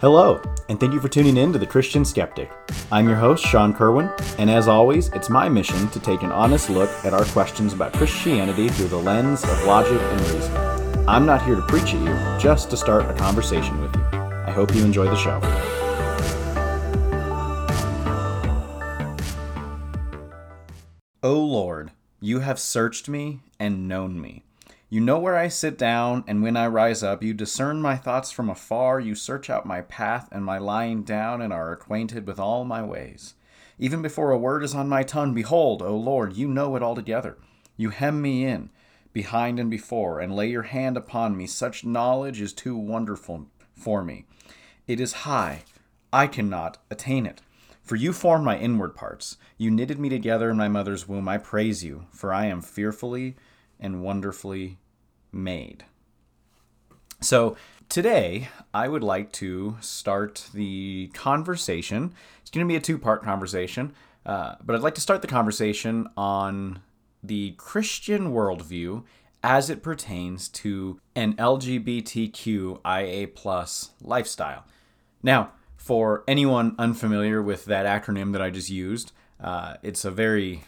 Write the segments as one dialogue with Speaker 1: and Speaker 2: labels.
Speaker 1: Hello, and thank you for tuning in to The Christian Skeptic. I'm your host, Sean Kerwin, and as always, it's my mission to take an honest look at our questions about Christianity through the lens of logic and reason. I'm not here to preach at you, just to start a conversation with you. I hope you enjoy the show. O Lord, you have searched me and known me. You know where I sit down, and when I rise up, you discern my thoughts from afar. You search out my path and my lying down, and are acquainted with all my ways. Even before a word is on my tongue, behold, O Lord, you know it altogether. You hem me in, behind and before, and lay your hand upon me. Such knowledge is too wonderful for me. It is high, I cannot attain it. For you formed my inward parts. You knitted me together in my mother's womb. I praise you, for I am fearfully and wonderfully made. So, today I would like to start the conversation. It's going to be a two part conversation, uh, but I'd like to start the conversation on the Christian worldview as it pertains to an LGBTQIA plus lifestyle. Now, for anyone unfamiliar with that acronym that I just used, uh, it's a very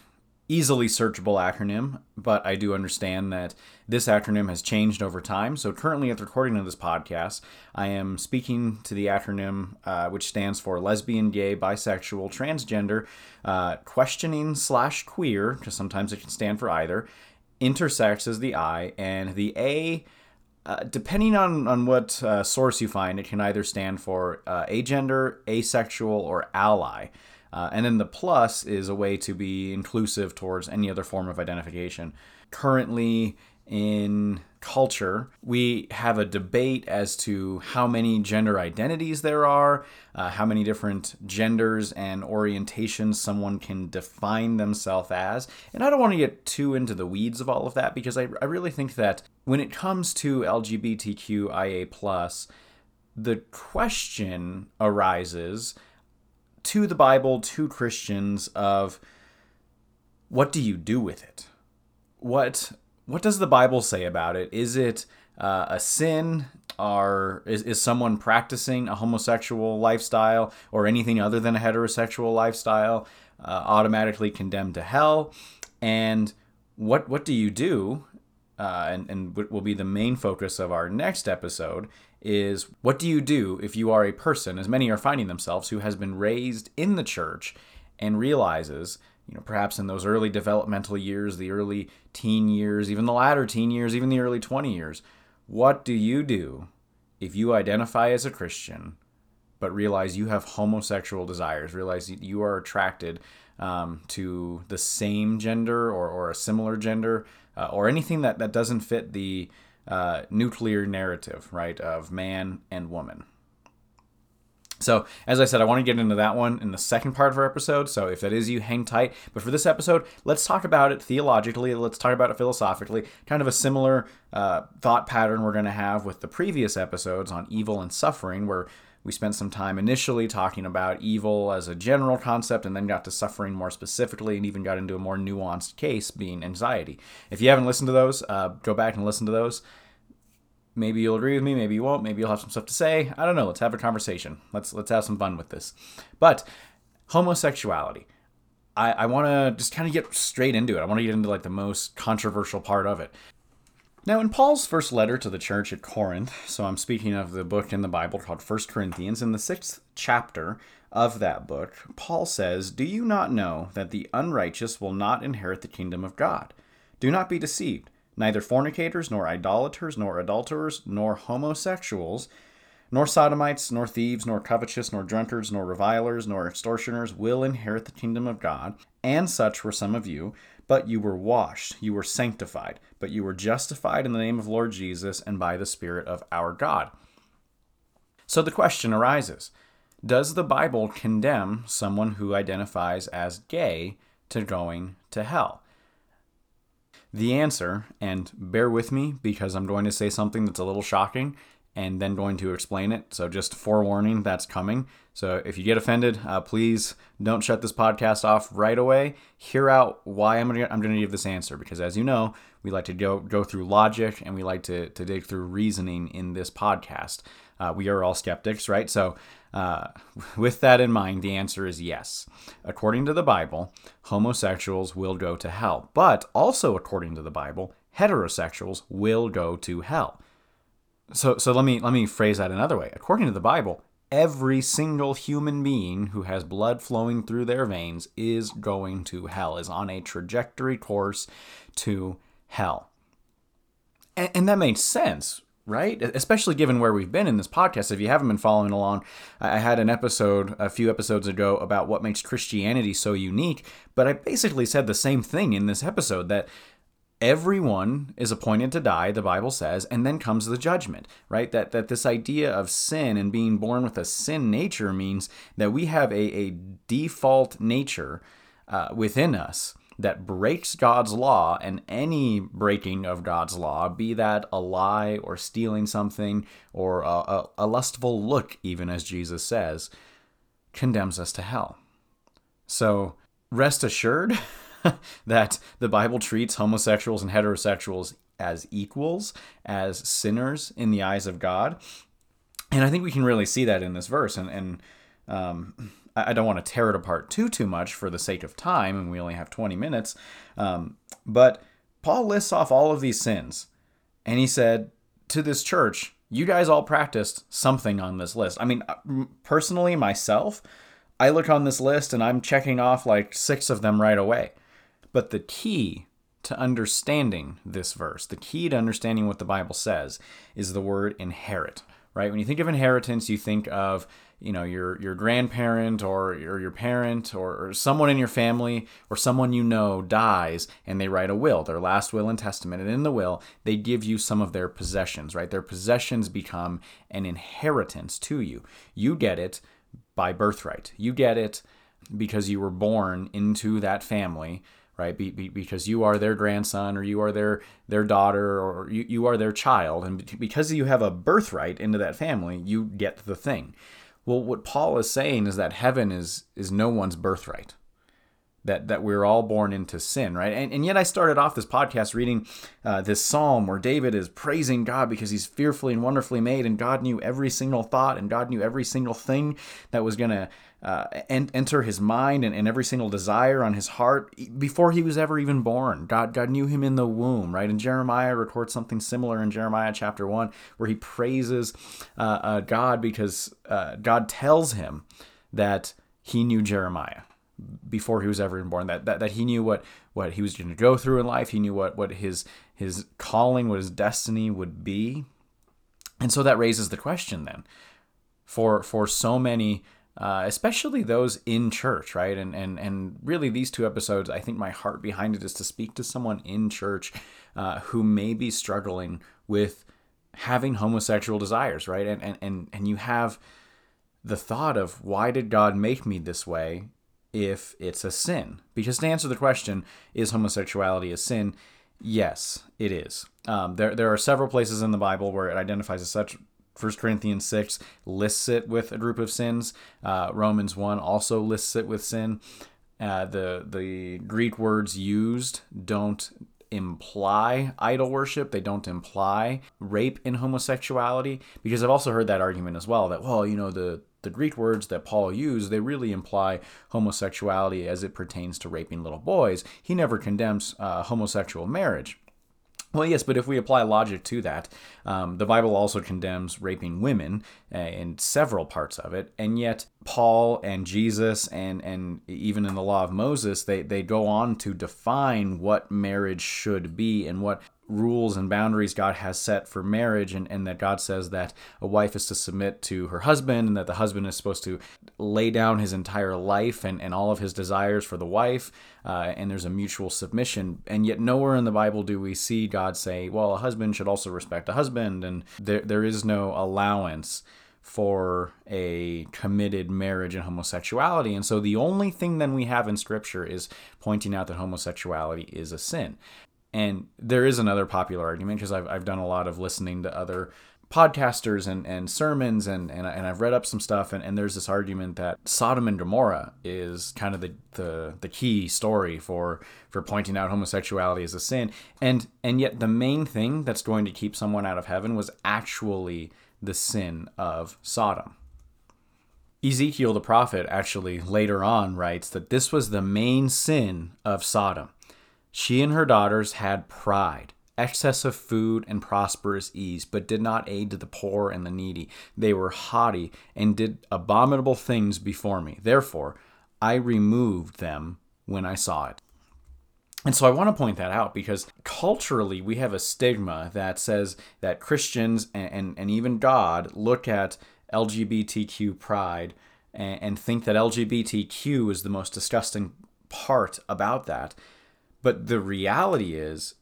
Speaker 1: easily searchable acronym, but I do understand that this acronym has changed over time. So currently, at the recording of this podcast, I am speaking to the acronym uh, which stands for lesbian, gay, bisexual, transgender, uh, questioning slash queer, because sometimes it can stand for either. Intersex is the I, and the A. Uh, depending on, on what uh, source you find, it can either stand for uh, agender, asexual, or ally. Uh, and then the plus is a way to be inclusive towards any other form of identification. Currently, in culture, we have a debate as to how many gender identities there are, uh, how many different genders and orientations someone can define themselves as. And I don't want to get too into the weeds of all of that because I, I really think that when it comes to LGBTQIA, the question arises to the Bible, to Christians, of what do you do with it? What what does the Bible say about it? Is it uh, a sin? Are is, is someone practicing a homosexual lifestyle or anything other than a heterosexual lifestyle uh, automatically condemned to hell? And what what do you do? Uh, and, and will be the main focus of our next episode is what do you do if you are a person, as many are finding themselves, who has been raised in the church and realizes, you know, perhaps in those early developmental years, the early teen years, even the latter teen years, even the early 20 years, what do you do if you identify as a Christian, but realize you have homosexual desires, realize you are attracted um, to the same gender or, or a similar gender, uh, or anything that, that doesn't fit the uh, nuclear narrative, right, of man and woman. So, as I said, I want to get into that one in the second part of our episode. So, if that is you, hang tight. But for this episode, let's talk about it theologically. Let's talk about it philosophically. Kind of a similar uh, thought pattern we're going to have with the previous episodes on evil and suffering, where we spent some time initially talking about evil as a general concept and then got to suffering more specifically and even got into a more nuanced case being anxiety. If you haven't listened to those, uh, go back and listen to those. Maybe you'll agree with me, maybe you won't, maybe you'll have some stuff to say. I don't know. Let's have a conversation. Let's let's have some fun with this. But homosexuality. I, I want to just kind of get straight into it. I want to get into like the most controversial part of it. Now, in Paul's first letter to the church at Corinth, so I'm speaking of the book in the Bible called First Corinthians, in the sixth chapter of that book, Paul says, Do you not know that the unrighteous will not inherit the kingdom of God? Do not be deceived. Neither fornicators, nor idolaters, nor adulterers, nor homosexuals, nor sodomites, nor thieves, nor covetous, nor drunkards, nor revilers, nor extortioners will inherit the kingdom of God. And such were some of you. But you were washed, you were sanctified, but you were justified in the name of Lord Jesus and by the Spirit of our God. So the question arises Does the Bible condemn someone who identifies as gay to going to hell? The answer, and bear with me because I'm going to say something that's a little shocking, and then going to explain it. So, just forewarning, that's coming. So, if you get offended, uh, please don't shut this podcast off right away. Hear out why I'm going to I'm going to give this answer because, as you know, we like to go go through logic, and we like to to dig through reasoning in this podcast. Uh, we are all skeptics, right? So, uh, with that in mind, the answer is yes. According to the Bible, homosexuals will go to hell, but also according to the Bible, heterosexuals will go to hell. So, so let me let me phrase that another way. According to the Bible, every single human being who has blood flowing through their veins is going to hell, is on a trajectory course to hell. And, and, that makes sense, right? Especially given where we've been in this podcast. If you haven't been following along, I had an episode a few episodes ago about what makes Christianity so unique, but I basically said the same thing in this episode that everyone is appointed to die the bible says and then comes the judgment right? That that this idea of sin and being born with a sin nature means that we have a, a default nature uh, within us that breaks god's law and any breaking of god's law be that a lie or stealing something or a, a, a lustful look even as jesus says condemns us to hell. So rest assured that the Bible treats homosexuals and heterosexuals as equals, as sinners in the eyes of God. And I think we can really see that in this verse. And, and um, I don't want to tear it apart too too much for the sake of time, and we only have 20 minutes. Um, but Paul lists off all of these sins, and he said to this church, "You guys all practiced something on this list." I mean, uh, personally, myself, I look on this list and I'm checking off like six of them right away. But the key to understanding this verse, the key to understanding what the Bible says, is the word inherit. Right? When you think of inheritance, you think of you know your your grandparent or your, your parent or, or someone in your family or someone you know dies and they write a will their last will and testament and in the will they give you some of their possessions right their possessions become an inheritance to you you get it by birthright you get it because you were born into that family right? Be, be, because you are their grandson or you are their their daughter or you, you are their child, and because you have a birthright into that family, you get the thing. Well, what Paul is saying is that heaven is is no one's birthright. That that we're all born into sin, right? And, and yet I started off this podcast reading uh, this psalm where David is praising God because he's fearfully and wonderfully made, and God knew every single thought, and God knew every single thing that was going to uh, enter his mind and, and every single desire on his heart before he was ever even born. God, God knew him in the womb, right? And Jeremiah records something similar in Jeremiah chapter 1, where he praises uh, uh, God because uh, God tells him that he knew Jeremiah before he was ever born that, that that he knew what what he was going to go through in life he knew what what his his calling what his destiny would be and so that raises the question then for for so many uh, especially those in church, right? And and and really, these two episodes, I think my heart behind it is to speak to someone in church uh, who may be struggling with having homosexual desires, right? And and and and you have the thought of why did God make me this way if it's a sin? Because to answer the question, is homosexuality a sin? Yes, it is. Um, there, there are several places in the Bible where it identifies as such. 1 Corinthians 6 lists it with a group of sins. Uh, Romans 1 also lists it with sin. Uh, the the Greek words used don't imply idol worship. They don't imply rape in homosexuality because I've also heard that argument as well that well, you know, the the Greek words that Paul used, they really imply homosexuality as it pertains to raping little boys. He never condemns uh, homosexual marriage. Well, yes, but if we apply logic to that, um, the Bible also condemns raping women uh, in several parts of it, and yet Paul and Jesus and and even in the law of Moses, they they go on to define what marriage should be and what rules and boundaries God has set for marriage, and, and that God says that a wife is to submit to her husband, and that the husband is supposed to lay down his entire life and, and all of his desires for the wife, uh, and there's a mutual submission. And yet, nowhere in the Bible do we see God say, well, a husband should also respect a husband, and there, there is no allowance for a committed marriage and homosexuality. And so the only thing then we have in scripture is pointing out that homosexuality is a sin. And there is another popular argument because I've, I've done a lot of listening to other podcasters and, and sermons and, and, and I've read up some stuff and, and there's this argument that Sodom and Gomorrah is kind of the, the, the key story for for pointing out homosexuality as a sin. And and yet the main thing that's going to keep someone out of heaven was actually the sin of Sodom. Ezekiel the prophet actually later on writes that this was the main sin of Sodom. She and her daughters had pride excess of food and prosperous ease, but did not aid the poor and the needy. They were haughty and did abominable things before me. Therefore, I removed them when I saw it. And so I want to point that out because culturally we have a stigma that says that Christians and, and, and even God look at LGBTQ pride and, and think that LGBTQ is the most disgusting part about that. But the reality is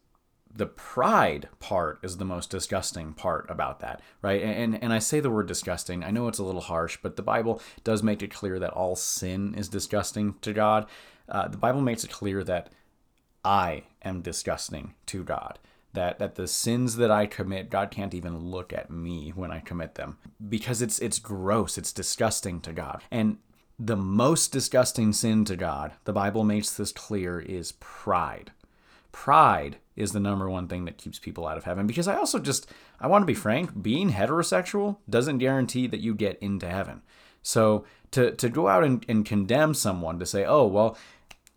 Speaker 1: the pride part is the most disgusting part about that, right? And and I say the word disgusting. I know it's a little harsh, but the Bible does make it clear that all sin is disgusting to God. Uh, the Bible makes it clear that I am disgusting to God. That that the sins that I commit, God can't even look at me when I commit them because it's it's gross, it's disgusting to God. And the most disgusting sin to God, the Bible makes this clear, is pride. Pride is the number one thing that keeps people out of heaven. Because I also just, I want to be frank, being heterosexual doesn't guarantee that you get into heaven. So to, to go out and, and condemn someone to say, oh, well,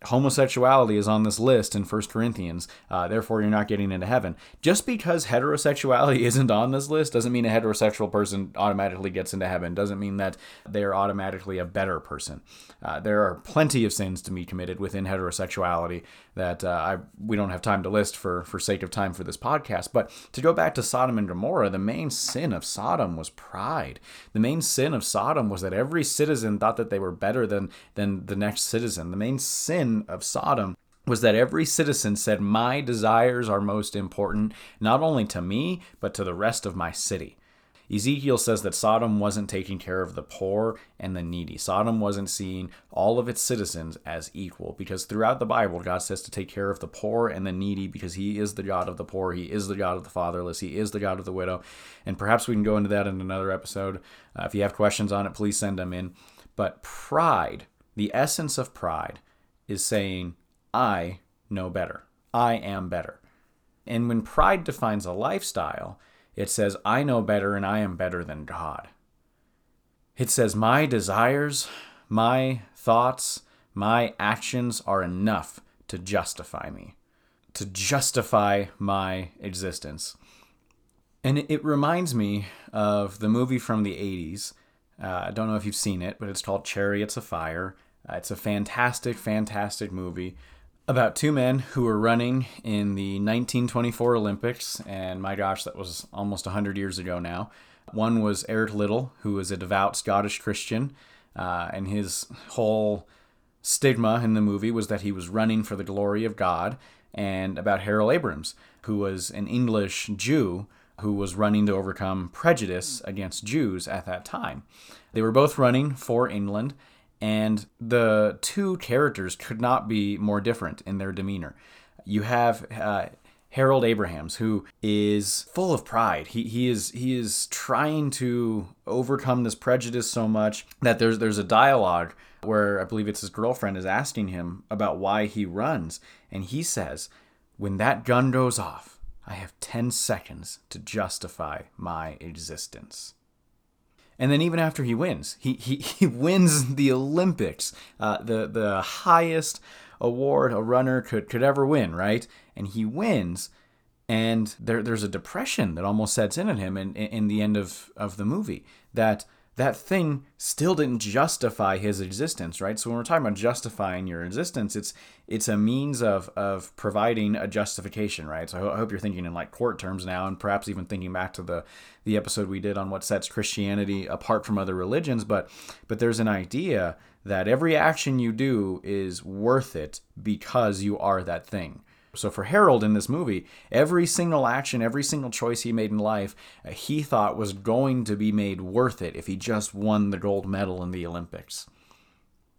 Speaker 1: homosexuality is on this list in First Corinthians, uh, therefore you're not getting into heaven. Just because heterosexuality isn't on this list doesn't mean a heterosexual person automatically gets into heaven. Doesn't mean that they are automatically a better person. Uh, there are plenty of sins to be committed within heterosexuality that uh, I we don't have time to list for for sake of time for this podcast. But to go back to Sodom and Gomorrah, the main sin of Sodom was pride. The main sin of Sodom was that every citizen thought that they were better than than the next citizen. The main sin of Sodom was that every citizen said, My desires are most important, not only to me, but to the rest of my city. Ezekiel says that Sodom wasn't taking care of the poor and the needy. Sodom wasn't seeing all of its citizens as equal because throughout the Bible, God says to take care of the poor and the needy because He is the God of the poor, He is the God of the fatherless, He is the God of the widow. And perhaps we can go into that in another episode. Uh, if you have questions on it, please send them in. But pride, the essence of pride, is saying, I know better. I am better. And when pride defines a lifestyle, it says, I know better and I am better than God. It says, My desires, my thoughts, my actions are enough to justify me, to justify my existence. And it reminds me of the movie from the 80s. Uh, I don't know if you've seen it, but it's called Chariots of Fire. Uh, it's a fantastic, fantastic movie about two men who were running in the 1924 Olympics, and my gosh, that was almost 100 years ago now. One was Eric Liddell, who was a devout Scottish Christian, uh, and his whole stigma in the movie was that he was running for the glory of God, and about Harold Abrahams, who was an English Jew who was running to overcome prejudice against Jews at that time. They were both running for England, and the two characters could not be more different in their demeanor. You have uh, Harold Abrahams, who is full of pride. He, he is he is trying to overcome this prejudice so much that there's there's a dialogue where I believe it's his girlfriend is asking him about why he runs, and he says, "When that gun goes off, I have ten seconds to justify my existence." And then even after he wins, he, he, he wins the Olympics, uh, the, the highest award a runner could, could ever win, right? And he wins, and there, there's a depression that almost sets in on him in, in the end of, of the movie that that thing still didn't justify his existence, right? So when we're talking about justifying your existence, it's it's a means of of providing a justification, right? So I hope you're thinking in like court terms now, and perhaps even thinking back to the the episode we did on what sets Christianity apart from other religions. But but there's an idea that every action you do is worth it because you are that thing. So for Harold in this movie, every single action, every single choice he made in life, uh, he thought was going to be made worth it if he just won the gold medal in the Olympics.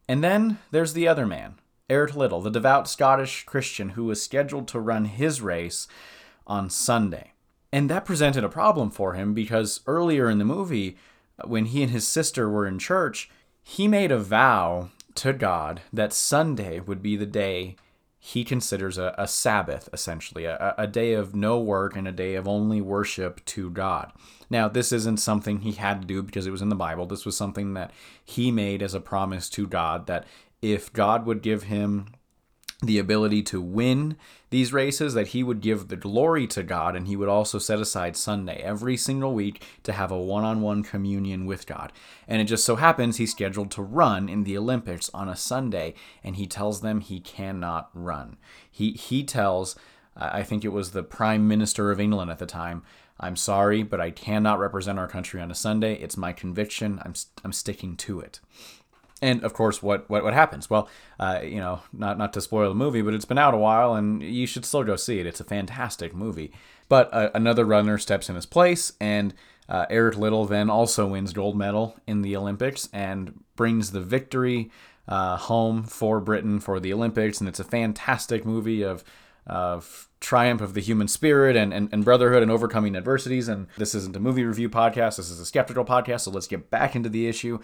Speaker 1: And then there's the other man, Eric Liddell, the devout Scottish Christian who was scheduled to run his race on Sunday. And that presented a problem for him because earlier in the movie, when he and his sister were in church, he made a vow to God that Sunday would be the day he considers a, a Sabbath, essentially, a, a day of no work and a day of only worship to God. Now, this isn't something he had to do because it was in the Bible. This was something that he made as a promise to God that if God would give him the ability to win these races, that he would give the glory to God and he would also set aside Sunday every single week to have a one on one communion with God. And it just so happens he's scheduled to run in the Olympics on a Sunday and he tells them he cannot run. He, he tells, I think it was the Prime Minister of England at the time, I'm sorry, but I cannot represent our country on a Sunday. It's my conviction. I'm, I'm sticking to it. And of course, what what, what happens? Well, uh, you know, not not to spoil the movie, but it's been out a while, and you should still go see it. It's a fantastic movie. But uh, another runner steps in his place, and uh, Eric Liddell then also wins gold medal in the Olympics and brings the victory uh, home for Britain for the Olympics. And it's a fantastic movie of of triumph of the human spirit and, and, and brotherhood and overcoming adversities. And this isn't a movie review podcast. This is a skeptical podcast. So let's get back into the issue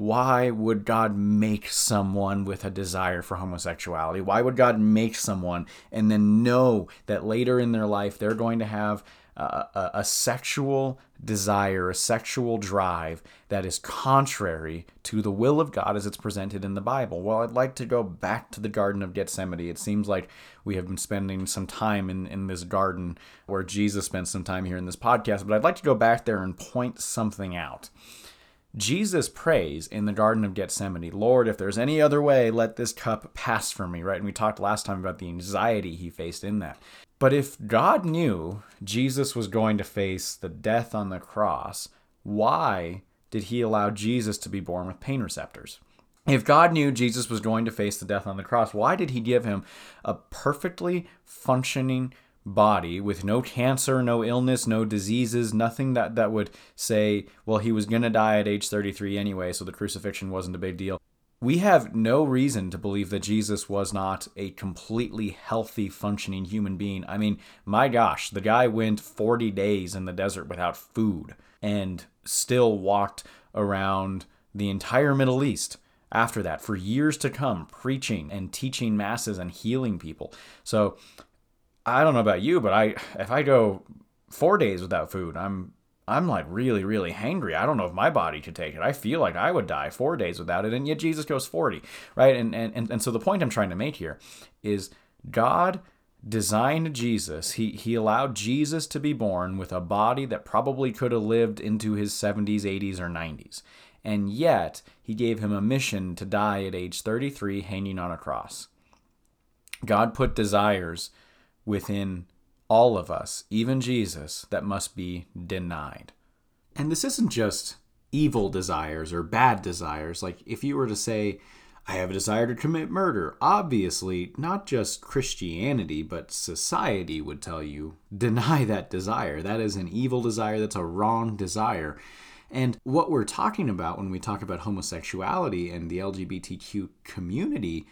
Speaker 1: why would God make someone with a desire for homosexuality? Why would God make someone and then know that later in their life they're going to have a, a, a, sexual desire, a sexual drive that is contrary to the will of God as it's presented in the Bible? Well, I'd like to go back to the Garden of Gethsemane. It seems like we have been spending some time in, in this garden where Jesus spent some time here in this podcast, but I'd like to go back there and point something out. Jesus prays in the Garden of Gethsemane, Lord, if there's any other way, let this cup pass from me, right? And we talked last time about the anxiety he faced in that. But if God knew Jesus was going to face the death on the cross, why did he allow Jesus to be born with pain receptors? If God knew Jesus was going to face the death on the cross, why did he give him a perfectly functioning body with no cancer, no illness, no diseases, nothing that, that would say, well, he was going to die at age 33 anyway, so the crucifixion wasn't a big deal. We have no reason to believe that Jesus was not a completely healthy, functioning human being. I mean, my gosh, the guy went 40 days in the desert without food and still walked around the entire Middle East after that for years to come, preaching and teaching masses and healing people. So I don't know about you, but I if I go four days without food, I'm I'm like really, really hangry. I don't know if my body could take it. I feel like I would die four days without it, and yet Jesus goes 40, right? And and and, and so the point I'm trying to make here is God designed Jesus. He he allowed Jesus to be born with a body that probably could have lived into his 70s, 80s, or 90s. And yet, he gave him a mission to die at age 33 hanging on a cross. God put desires within all of us, even Jesus, that must be denied. And this isn't just evil desires or bad desires. Like if you were to say, I have a desire to commit murder, obviously, not just Christianity, but society would tell you, deny that desire. That is an evil desire, that's a wrong desire. And what we're talking about when we talk about homosexuality and the LGBTQ community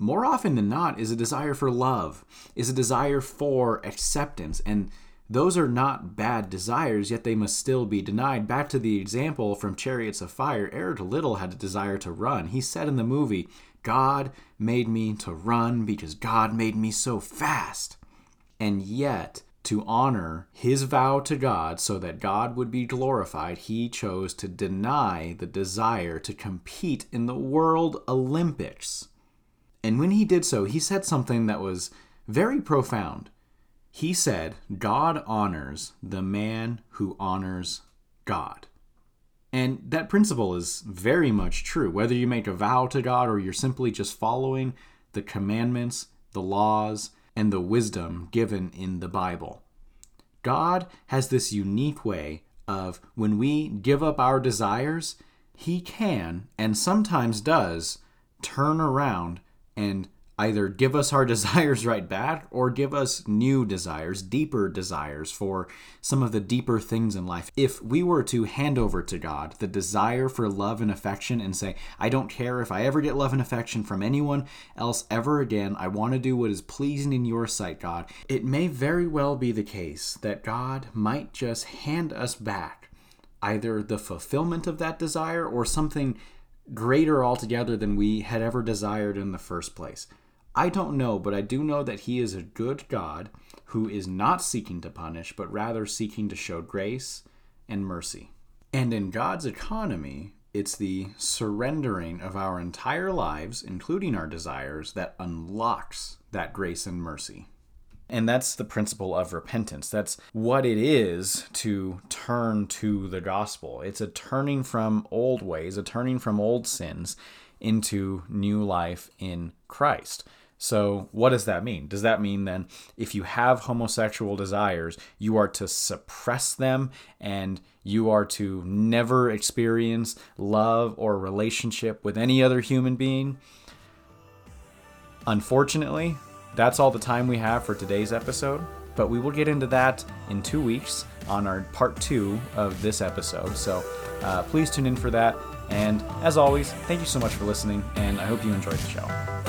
Speaker 1: more often than not, is a desire for love, is a desire for acceptance. And those are not bad desires, yet they must still be denied. Back to the example from Chariots of Fire, Eric Liddell had a desire to run. He said in the movie, God made me to run because God made me so fast. And yet, to honor his vow to God so that God would be glorified, he chose to deny the desire to compete in the World Olympics. And when he did so, he said something that was very profound. He said, God honors the man who honors God. And that principle is very much true. Whether you make a vow to God or you're simply just following the commandments, the laws, and the wisdom given in the Bible. God has this unique way of when we give up our desires, He can, and sometimes does, turn around and either give us our desires right back or give us new desires, deeper desires for some of the deeper things in life. If we were to hand over to God the desire for love and affection and say, I don't care if I ever get love and affection from anyone else ever again, I want to do what is pleasing in your sight, God, it may very well be the case that God might just hand us back either the fulfillment of that desire or something greater altogether than we had ever desired in the first place. I don't know, but I do know that He is a good God who is not seeking to punish, but rather seeking to show grace and mercy. And in God's economy, it's the surrendering of our entire lives, including our desires, that unlocks that grace and mercy. And that's the principle of repentance. That's what it is to turn to the gospel. It's a turning from old ways, a turning from old sins into new life in Christ. So, what does that mean? Does that mean then if you have homosexual desires, you are to suppress them and you are to never experience love or relationship with any other human being? Unfortunately, that's all the time we have for today's episode, but we will get into that in two weeks on our part two of this episode. So, uh, please tune in for that. And as always, thank you so much for listening, and I hope you enjoyed the show.